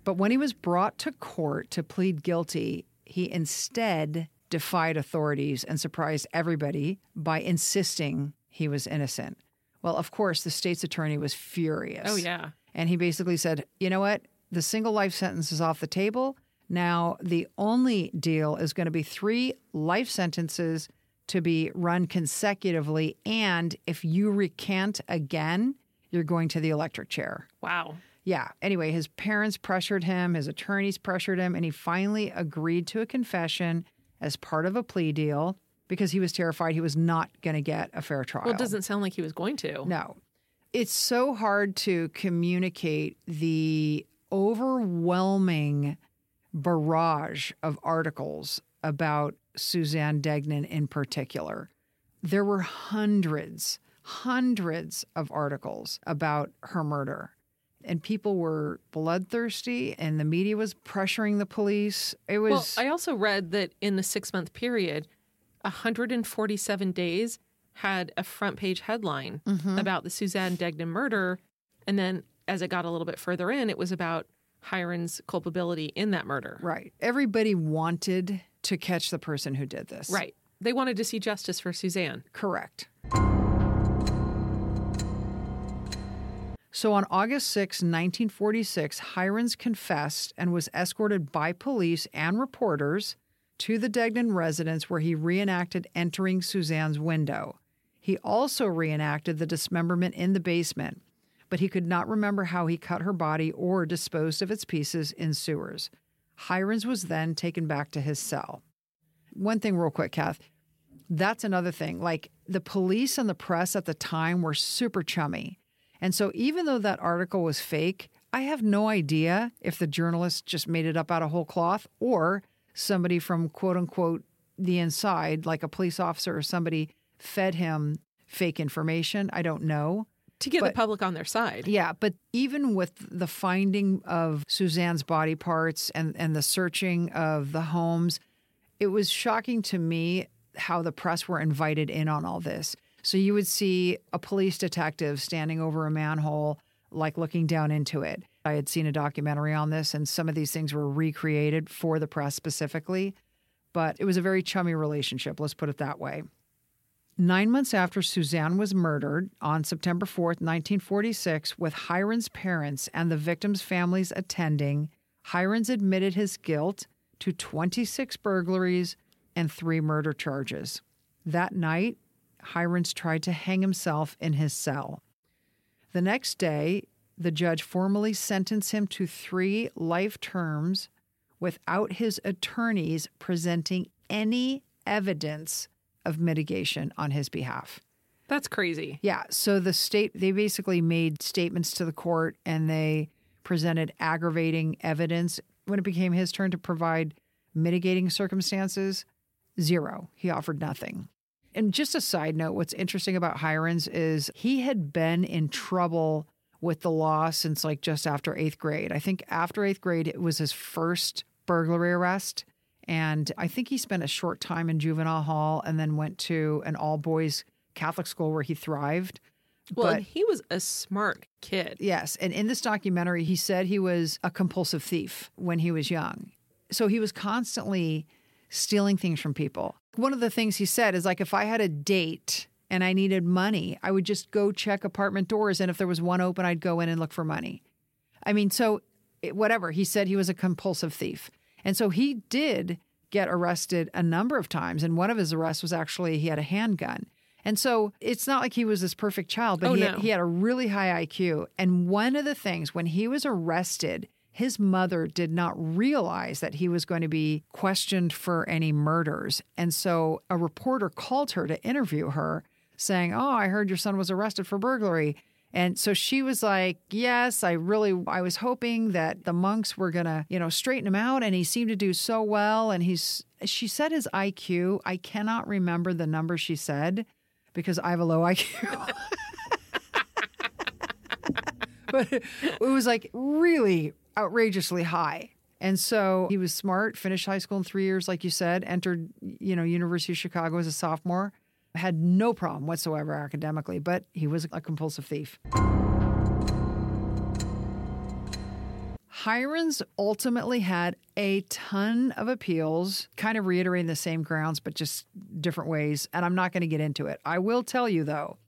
But when he was brought to court to plead guilty, he instead defied authorities and surprised everybody by insisting he was innocent. Well, of course, the state's attorney was furious. Oh, yeah. And he basically said, you know what? The single life sentence is off the table. Now, the only deal is going to be three life sentences to be run consecutively. And if you recant again, you're going to the electric chair. Wow. Yeah. Anyway, his parents pressured him, his attorneys pressured him, and he finally agreed to a confession as part of a plea deal because he was terrified he was not going to get a fair trial. Well, it doesn't sound like he was going to. No. It's so hard to communicate the overwhelming barrage of articles about Suzanne Degnan in particular. There were hundreds, hundreds of articles about her murder. And people were bloodthirsty, and the media was pressuring the police. It was. Well, I also read that in the six month period, 147 days had a front page headline mm-hmm. about the Suzanne Degnan murder. And then as it got a little bit further in, it was about Heirens' culpability in that murder. Right. Everybody wanted to catch the person who did this. Right. They wanted to see justice for Suzanne. Correct. So on August 6, 1946, Heirens confessed and was escorted by police and reporters to the Degnan residence where he reenacted entering Suzanne's window. He also reenacted the dismemberment in the basement, but he could not remember how he cut her body or disposed of its pieces in sewers. Heirens was then taken back to his cell. One thing, real quick, Kath. That's another thing. Like the police and the press at the time were super chummy. And so, even though that article was fake, I have no idea if the journalist just made it up out of whole cloth or somebody from quote unquote the inside, like a police officer or somebody, fed him fake information. I don't know to get but, the public on their side. Yeah, but even with the finding of Suzanne's body parts and and the searching of the homes, it was shocking to me how the press were invited in on all this. So you would see a police detective standing over a manhole like looking down into it. I had seen a documentary on this and some of these things were recreated for the press specifically, but it was a very chummy relationship, let's put it that way. Nine months after Suzanne was murdered on September 4th, 1946, with Heirens' parents and the victims' families attending, Heirens admitted his guilt to 26 burglaries and three murder charges. That night, Heirens tried to hang himself in his cell. The next day, the judge formally sentenced him to three life terms without his attorneys presenting any evidence of mitigation on his behalf. That's crazy. Yeah. So the state, they basically made statements to the court and they presented aggravating evidence. When it became his turn to provide mitigating circumstances, zero. He offered nothing. And just a side note, what's interesting about Heirens is he had been in trouble with the law since like just after eighth grade. I think after eighth grade, it was his first burglary arrest. And I think he spent a short time in juvenile hall and then went to an all boys Catholic school where he thrived. Well, but he was a smart kid. yes, and in this documentary, he said he was a compulsive thief when he was young. So he was constantly stealing things from people. One of the things he said is like, if I had a date and I needed money, I would just go check apartment doors. And if there was one open, I'd go in and look for money. I mean, so it- whatever. He said he was a compulsive thief. And so he did get arrested a number of times. And one of his arrests was actually he had a handgun. And so it's not like he was this perfect child, but Oh, he, no. had, he had a really high IQ. And one of the things when he was arrested, his mother did not realize that he was going to be questioned for any murders. And so a reporter called her to interview her, saying, Oh, I heard your son was arrested for burglary. And so she was like, "Yes, I really I was hoping that the monks were going to, you know, straighten him out and he seemed to do so well and he's she said his IQ, I cannot remember the number she said because I have a low IQ. (laughs) but it was like really outrageously high. And so he was smart, finished high school in 3 years like you said, entered, you know, University of Chicago as a sophomore had no problem whatsoever academically, but he was a compulsive thief. Heirens ultimately had a ton of appeals, kind of reiterating the same grounds, but just different ways. And I'm not going to get into it. I will tell you, though,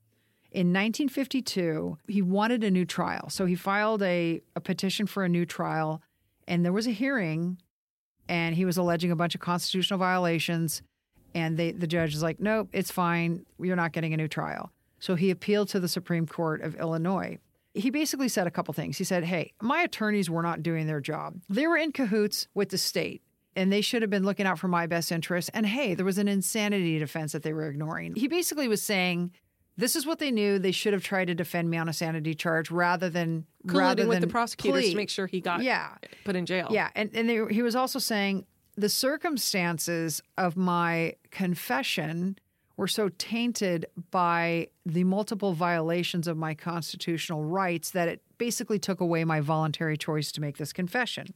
in 1952, he wanted a new trial. So he filed a, a petition for a new trial, and there was a hearing, and he was alleging a bunch of constitutional violations. And they, the judge is like, nope, it's fine. You're not getting a new trial. So he appealed to the Supreme Court of Illinois. He basically said a couple things. He said, hey, my attorneys were not doing their job. They were in cahoots with the state and they should have been looking out for my best interests. And hey, there was an insanity defense that they were ignoring. He basically was saying, this is what they knew. They should have tried to defend me on a sanity charge rather than rather Colluding with the prosecutors plea. to make sure he got Yeah. put in jail. Yeah, and and they, he was also saying the circumstances of my confession were so tainted by the multiple violations of my constitutional rights that it basically took away my voluntary choice to make this confession.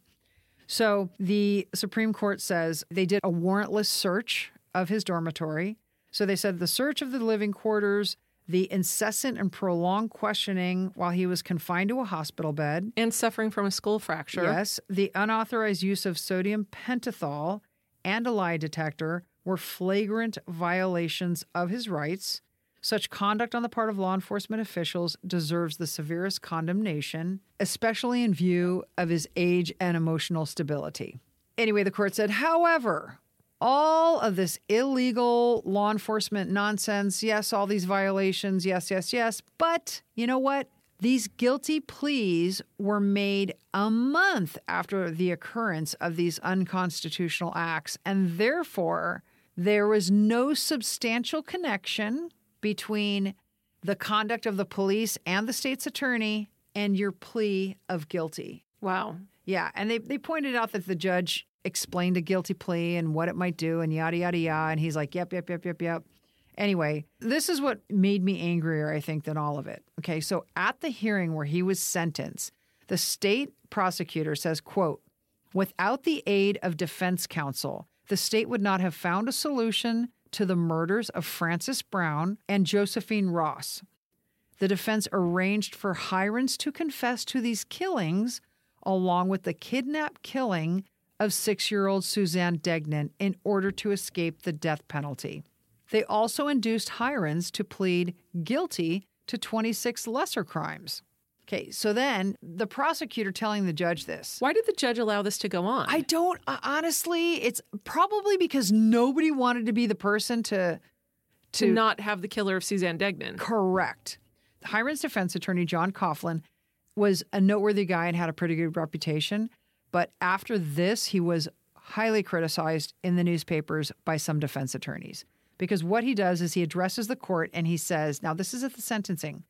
So the Supreme Court says they did a warrantless search of his dormitory. So they said the search of the living quarters, the incessant and prolonged questioning while he was confined to a hospital bed, And suffering from a skull fracture. Yes, the unauthorized use of sodium pentothal and a lie detector were flagrant violations of his rights. Such conduct on the part of law enforcement officials deserves the severest condemnation, especially in view of his age and emotional stability. Anyway, the court said, however, all of this illegal law enforcement nonsense, yes, all these violations, yes, yes, yes, but you know what? These guilty pleas were made a month after the occurrence of these unconstitutional acts, and therefore there was no substantial connection between the conduct of the police and the state's attorney and your plea of guilty. Wow. Yeah, and they, they pointed out that the judge explained a guilty plea and what it might do and yada, yada, yada. And he's like, yep, yep, yep, yep, yep. Anyway, this is what made me angrier, I think, than all of it. Okay, so at the hearing where he was sentenced, the state prosecutor says, quote, without the aid of defense counsel, the state would not have found a solution to the murders of Frances Brown and Josephine Ross. The defense arranged for Heirens to confess to these killings along with the kidnap killing of six year old Suzanne Degnan in order to escape the death penalty. They also induced Heirens to plead guilty to 26 lesser crimes. Okay, so then the prosecutor telling the judge this. Why did the judge allow this to go on? I don't uh, honestly. It's probably because nobody wanted to be the person to to not have the killer of Suzanne Degnan. Correct. Heirens' defense attorney John Coghlan was a noteworthy guy and had a pretty good reputation, but after this, he was highly criticized in the newspapers by some defense attorneys because what he does is he addresses the court and he says, "Now this is at the sentencing."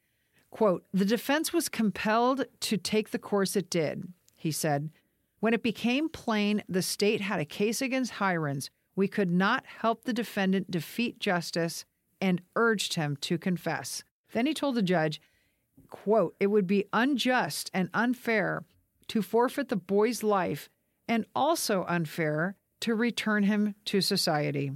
Quote, the defense was compelled to take the course it did, he said. When it became plain the state had a case against Heirens, we could not help the defendant defeat justice and urged him to confess. Then he told the judge, quote, it would be unjust and unfair to forfeit the boy's life and also unfair to return him to society.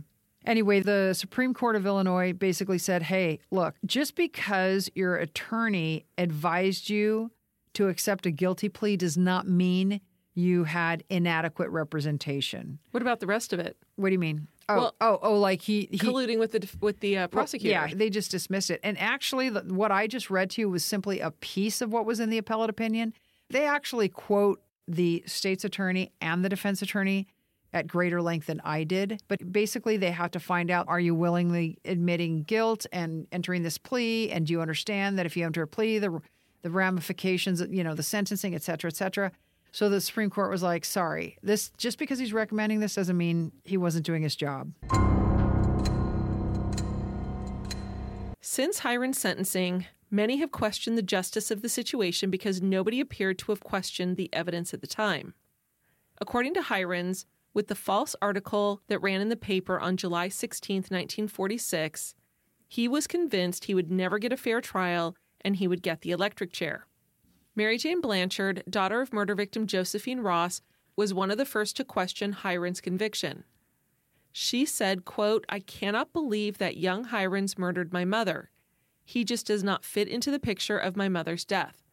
Anyway, the Supreme Court of Illinois basically said, hey, look, just because your attorney advised you to accept a guilty plea does not mean you had inadequate representation. What about the rest of it? What do you mean? Oh, well, oh, oh! Like he, he colluding with the with the uh, prosecutor. Well, yeah, they just dismissed it. And actually, the, what I just read to you was simply a piece of what was in the appellate opinion. They actually quote the state's attorney and the defense attorney at greater length than I did. But basically, they have to find out are you willingly admitting guilt and entering this plea? And do you understand that if you enter a plea, the, the ramifications, you know, the sentencing, et cetera, et cetera. So the Supreme Court was like, sorry, this just because he's recommending this doesn't mean he wasn't doing his job. Since Heirens' sentencing, many have questioned the justice of the situation because nobody appeared to have questioned the evidence at the time. According to Heirens, with the false article that ran in the paper on July 16, 1946, he was convinced he would never get a fair trial and he would get the electric chair. Mary Jane Blanchard, daughter of murder victim Josephine Ross, was one of the first to question Heirens' conviction. She said, quote, I cannot believe that young Heirens murdered my mother. He just does not fit into the picture of my mother's death.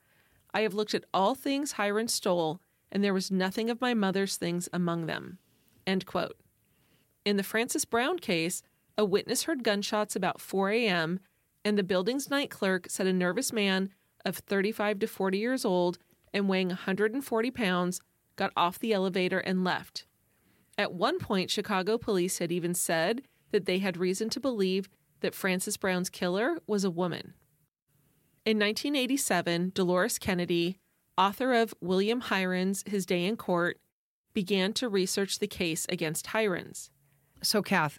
I have looked at all things Hiron stole, and there was nothing of my mother's things among them. End quote. In the Frances Brown case, a witness heard gunshots about 4 a.m., and the building's night clerk said a nervous man of 35 to 40 years old and weighing 140 pounds got off the elevator and left. At one point, Chicago police had even said that they had reason to believe that Frances Brown's killer was a woman. In 1987, Dolores Kennedy, author of William Heirens His Day in Court, began to research the case against Heirens. So, Kath,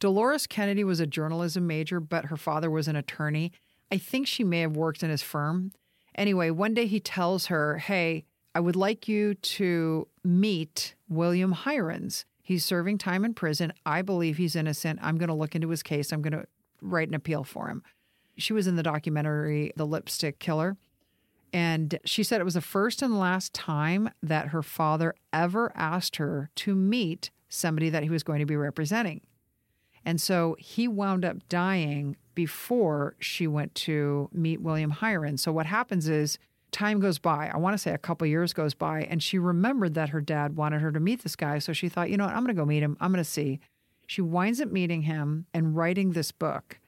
Dolores Kennedy was a journalism major, but her father was an attorney. I think she may have worked in his firm. Anyway, one day he tells her, Hey, I would like you to meet William Heirens. He's serving time in prison. I believe he's innocent. I'm going to look into his case. I'm going to write an appeal for him. She was in the documentary The Lipstick Killer. And she said it was the first and last time that her father ever asked her to meet somebody that he was going to be representing. And so he wound up dying before she went to meet William Hiron. So what happens is time goes by. I want to say a couple years goes by, and she remembered that her dad wanted her to meet this guy. So she thought, you know what, I'm going to go meet him. I'm going to see. She winds up meeting him and writing this book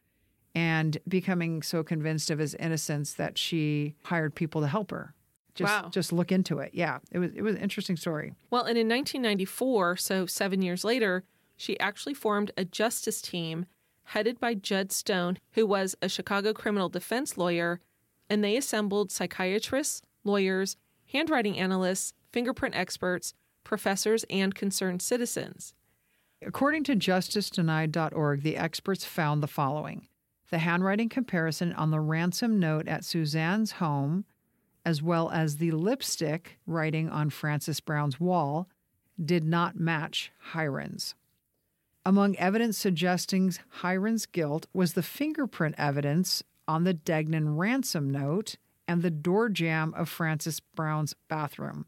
and becoming so convinced of his innocence that she hired people to help her. Just, wow. just look into it. Yeah, it was it was an interesting story. Well, and in 1994, so seven years later, she actually formed a justice team headed by Judd Stone, who was a Chicago criminal defense lawyer, and they assembled psychiatrists, lawyers, handwriting analysts, fingerprint experts, professors, and concerned citizens. According to justicedenied.org, the experts found the following the handwriting comparison on the ransom note at Suzanne's home, as well as the lipstick writing on Frances Brown's wall, did not match Heirens'. Among evidence suggesting Heirens' guilt was the fingerprint evidence on the Degnan ransom note and the door jamb of Frances Brown's bathroom.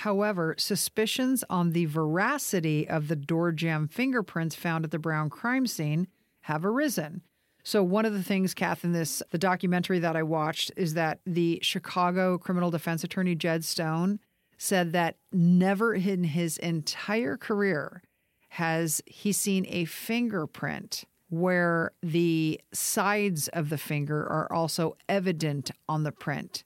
However, suspicions on the veracity of the door jamb fingerprints found at the Brown crime scene have arisen. So one of the things, Kath, in this the documentary that I watched is that the Chicago criminal defense attorney Jed Stone said that never in his entire career has he seen a fingerprint where the sides of the finger are also evident on the print.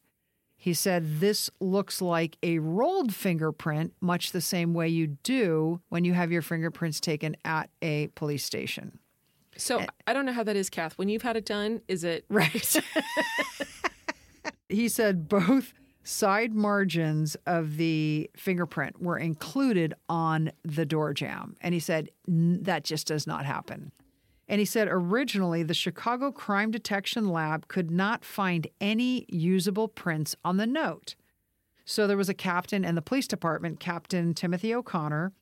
He said this looks like a rolled fingerprint, much the same way you do when you have your fingerprints taken at a police station. So I don't know how that is, Kath. When you've had it done, is it (laughs) Right. (laughs) he said both side margins of the fingerprint were included on the door jamb. And he said "N- that just does not happen. And he said originally the Chicago Crime Detection Lab could not find any usable prints on the note. So there was a captain in the police department, Captain Timothy O'Connor,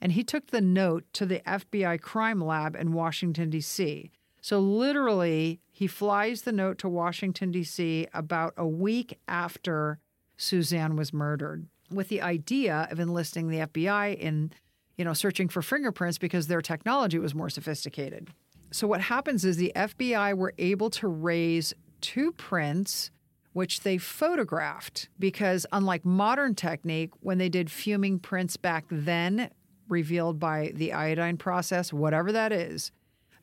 and he took the note to the FBI crime lab in Washington, D.C. So literally, he flies the note to Washington, D.C. about a week after Suzanne was murdered with the idea of enlisting the FBI in, you know, searching for fingerprints because their technology was more sophisticated. So what happens is the FBI were able to raise two prints which they photographed because unlike modern technique when they did fuming prints back then revealed by the iodine process whatever that is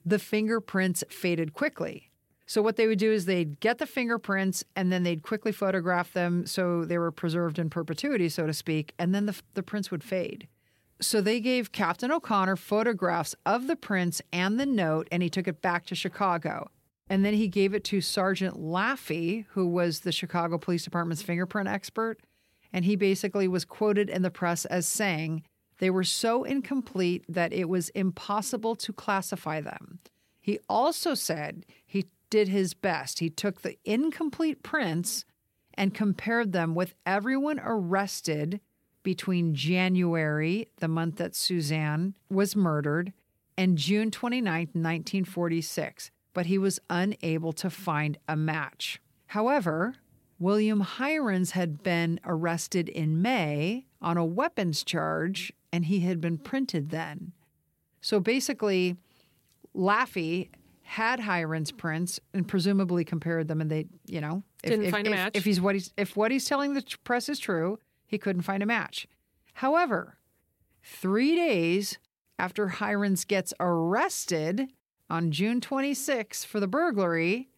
the fingerprints faded quickly. So what they would do is they'd get the fingerprints and then they'd quickly photograph them so they were preserved in perpetuity so to speak and then the, the prints would fade so they gave Captain O'Connor photographs of the prints and the note, and he took it back to Chicago. And then he gave it to Sergeant Laffey, who was the Chicago Police Department's fingerprint expert. And he basically was quoted in the press as saying they were so incomplete that it was impossible to classify them. He also said he did his best. He took the incomplete prints and compared them with everyone arrested between January, the month that Suzanne was murdered, and June 29, 1946, but he was unable to find a match. However, William Heirens had been arrested in May on a weapons charge, and he had been printed then. So basically, Laffey had Heirens' prints and presumably compared them, and they, you know, if, Didn't if- find a if- match. If he's what he's if what he's telling the press is true, he couldn't find a match. However, three days after Heirens gets arrested on June 26 for the burglary,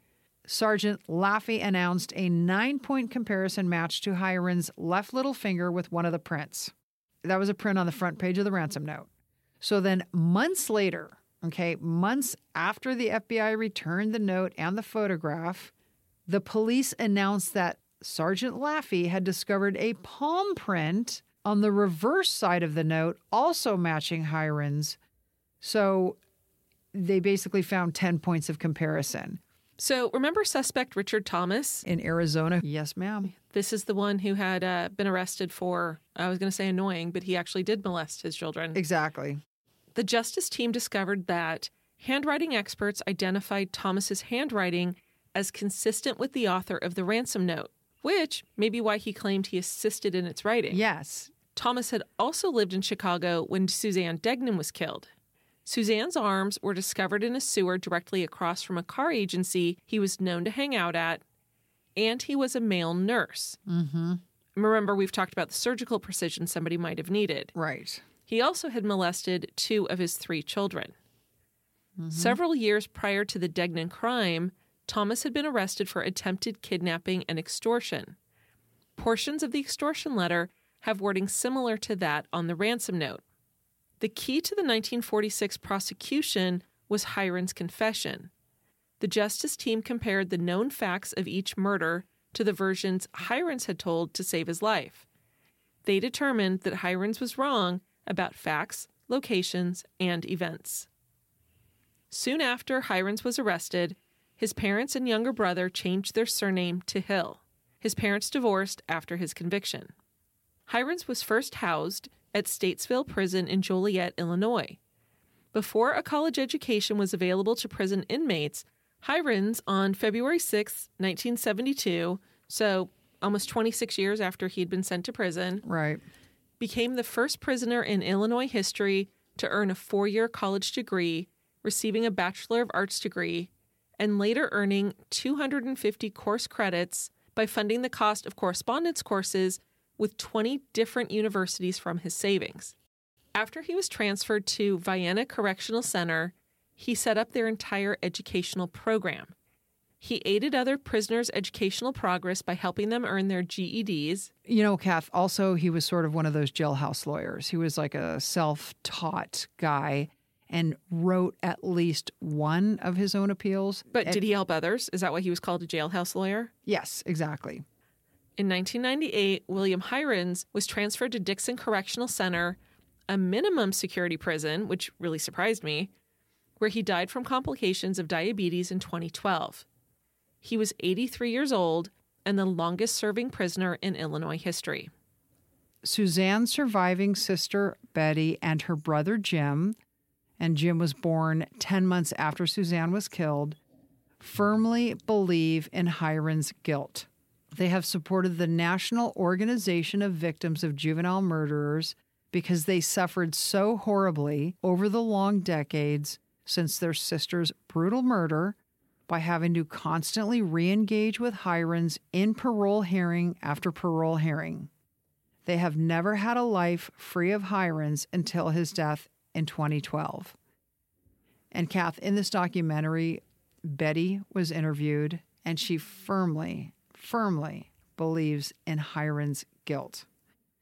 Sergeant Laffey announced a nine point comparison match to Heirens' left little finger with one of the prints. That was a print on the front page of the ransom note. So then, months later, okay, months after the FBI returned the note and the photograph, the police announced that Sergeant Laffey had discovered a palm print on the reverse side of the note, also matching Heirens'. So they basically found 10 points of comparison. So remember suspect Richard Thomas? In Arizona, yes, ma'am. This is the one who had uh, been arrested for, I was going to say annoying, but he actually did molest his children. Exactly. The justice team discovered that handwriting experts identified Thomas's handwriting as consistent with the author of the ransom note, which may be why he claimed he assisted in its writing. Yes. Thomas had also lived in Chicago when Suzanne Degnan was killed. Suzanne's arms were discovered in a sewer directly across from a car agency he was known to hang out at, and he was a male nurse. Mm-hmm. Remember, we've talked about the surgical precision somebody might have needed. Right. He also had molested two of his three children. Several years prior to the Degnan crime, Thomas had been arrested for attempted kidnapping and extortion. Portions of the extortion letter have wording similar to that on the ransom note. The key to the 1946 prosecution was Heirens' confession. The justice team compared the known facts of each murder to the versions Heirens had told to save his life. They determined that Heirens was wrong about facts, locations, and events. Soon after Heirens was arrested, his parents and younger brother changed their surname to Hill. His parents divorced after his conviction. Heirens was first housed at Statesville Prison in Joliet, Illinois. Before a college education was available to prison inmates, Heirens, on February 6, 1972, so almost 26 years after he had been sent to prison, Right. became the first prisoner in Illinois history to earn a four year college degree, receiving a Bachelor of Arts degree, and later earning 250 course credits by funding the cost of correspondence courses with 20 different universities from his savings. After he was transferred to Vienna Correctional Center, he set up their entire educational program. He aided other prisoners' educational progress by helping them earn their GEDs. You know, Kath, also, he was sort of one of those jailhouse lawyers. He was like a self taught guy and wrote at least one of his own appeals. But did he help others? Is that why he was called a jailhouse lawyer? Yes, exactly. In 1998, William Heirens was transferred to Dixon Correctional Center, a minimum security prison, which really surprised me, where he died from complications of diabetes in 2012. He was 83 years old and the longest serving prisoner in Illinois history. Suzanne's surviving sister, Betty, and her brother, Jim, and Jim was born 10 months after Suzanne was killed, firmly believe in Heirens' guilt. They have supported the National Organization of Victims of Juvenile Murderers because they suffered so horribly over the long decades since their sister's brutal murder by having to constantly re engage with Heirens in parole hearing after parole hearing. They have never had a life free of Heirens until his death in 2012. And Kath, in this documentary, Betty was interviewed and she firmly, firmly believes in Heirens' guilt.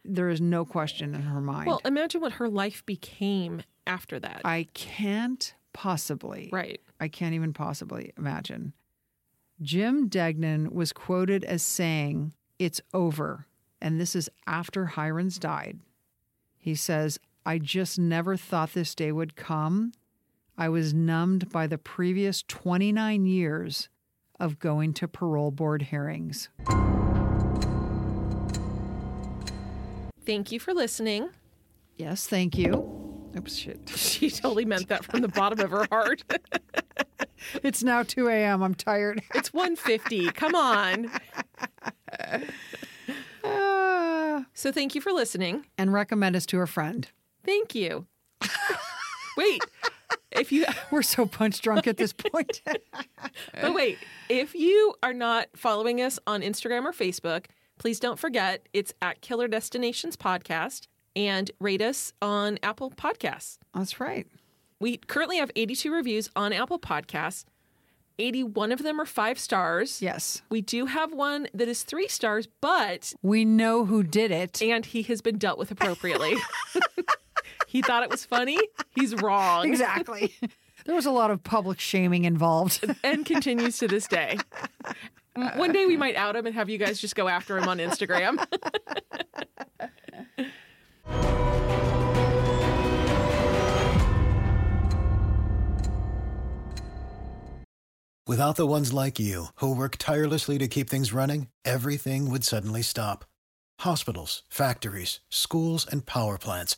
There is no question in her mind. Well, imagine what her life became after that. I can't possibly. right. I can't even possibly imagine. Jim Degnan was quoted as saying, It's over. And this is after Heirens died. He says, I just never thought this day would come. I was numbed by the previous 29 years of going to parole board hearings. Thank you for listening. Yes, thank you. Oops, shit. (laughs) She totally meant that from the bottom of her heart. (laughs) It's now 2 a.m. I'm tired. (laughs) It's 150. Come on. Ah. So thank you for listening. and recommend us to a friend. Thank you. (laughs) wait, if you (laughs) We're so punch drunk at this point. (laughs) but wait, if you are not following us on Instagram or Facebook, please don't forget it's at Killer Destinations Podcast and rate us on Apple Podcasts. That's right. We currently have 82 reviews on Apple Podcasts. 81 of them are five stars. Yes. We do have one that is three stars, but We know who did it. and he has been dealt with appropriately. He thought it was funny. He's wrong. Exactly. (laughs) there was a lot of public shaming involved. (laughs) and continues to this day. One day we might out him and have you guys just go after him on Instagram. (laughs) Without the ones like you, who work tirelessly to keep things running, everything would suddenly stop. Hospitals, factories, schools, and power plants,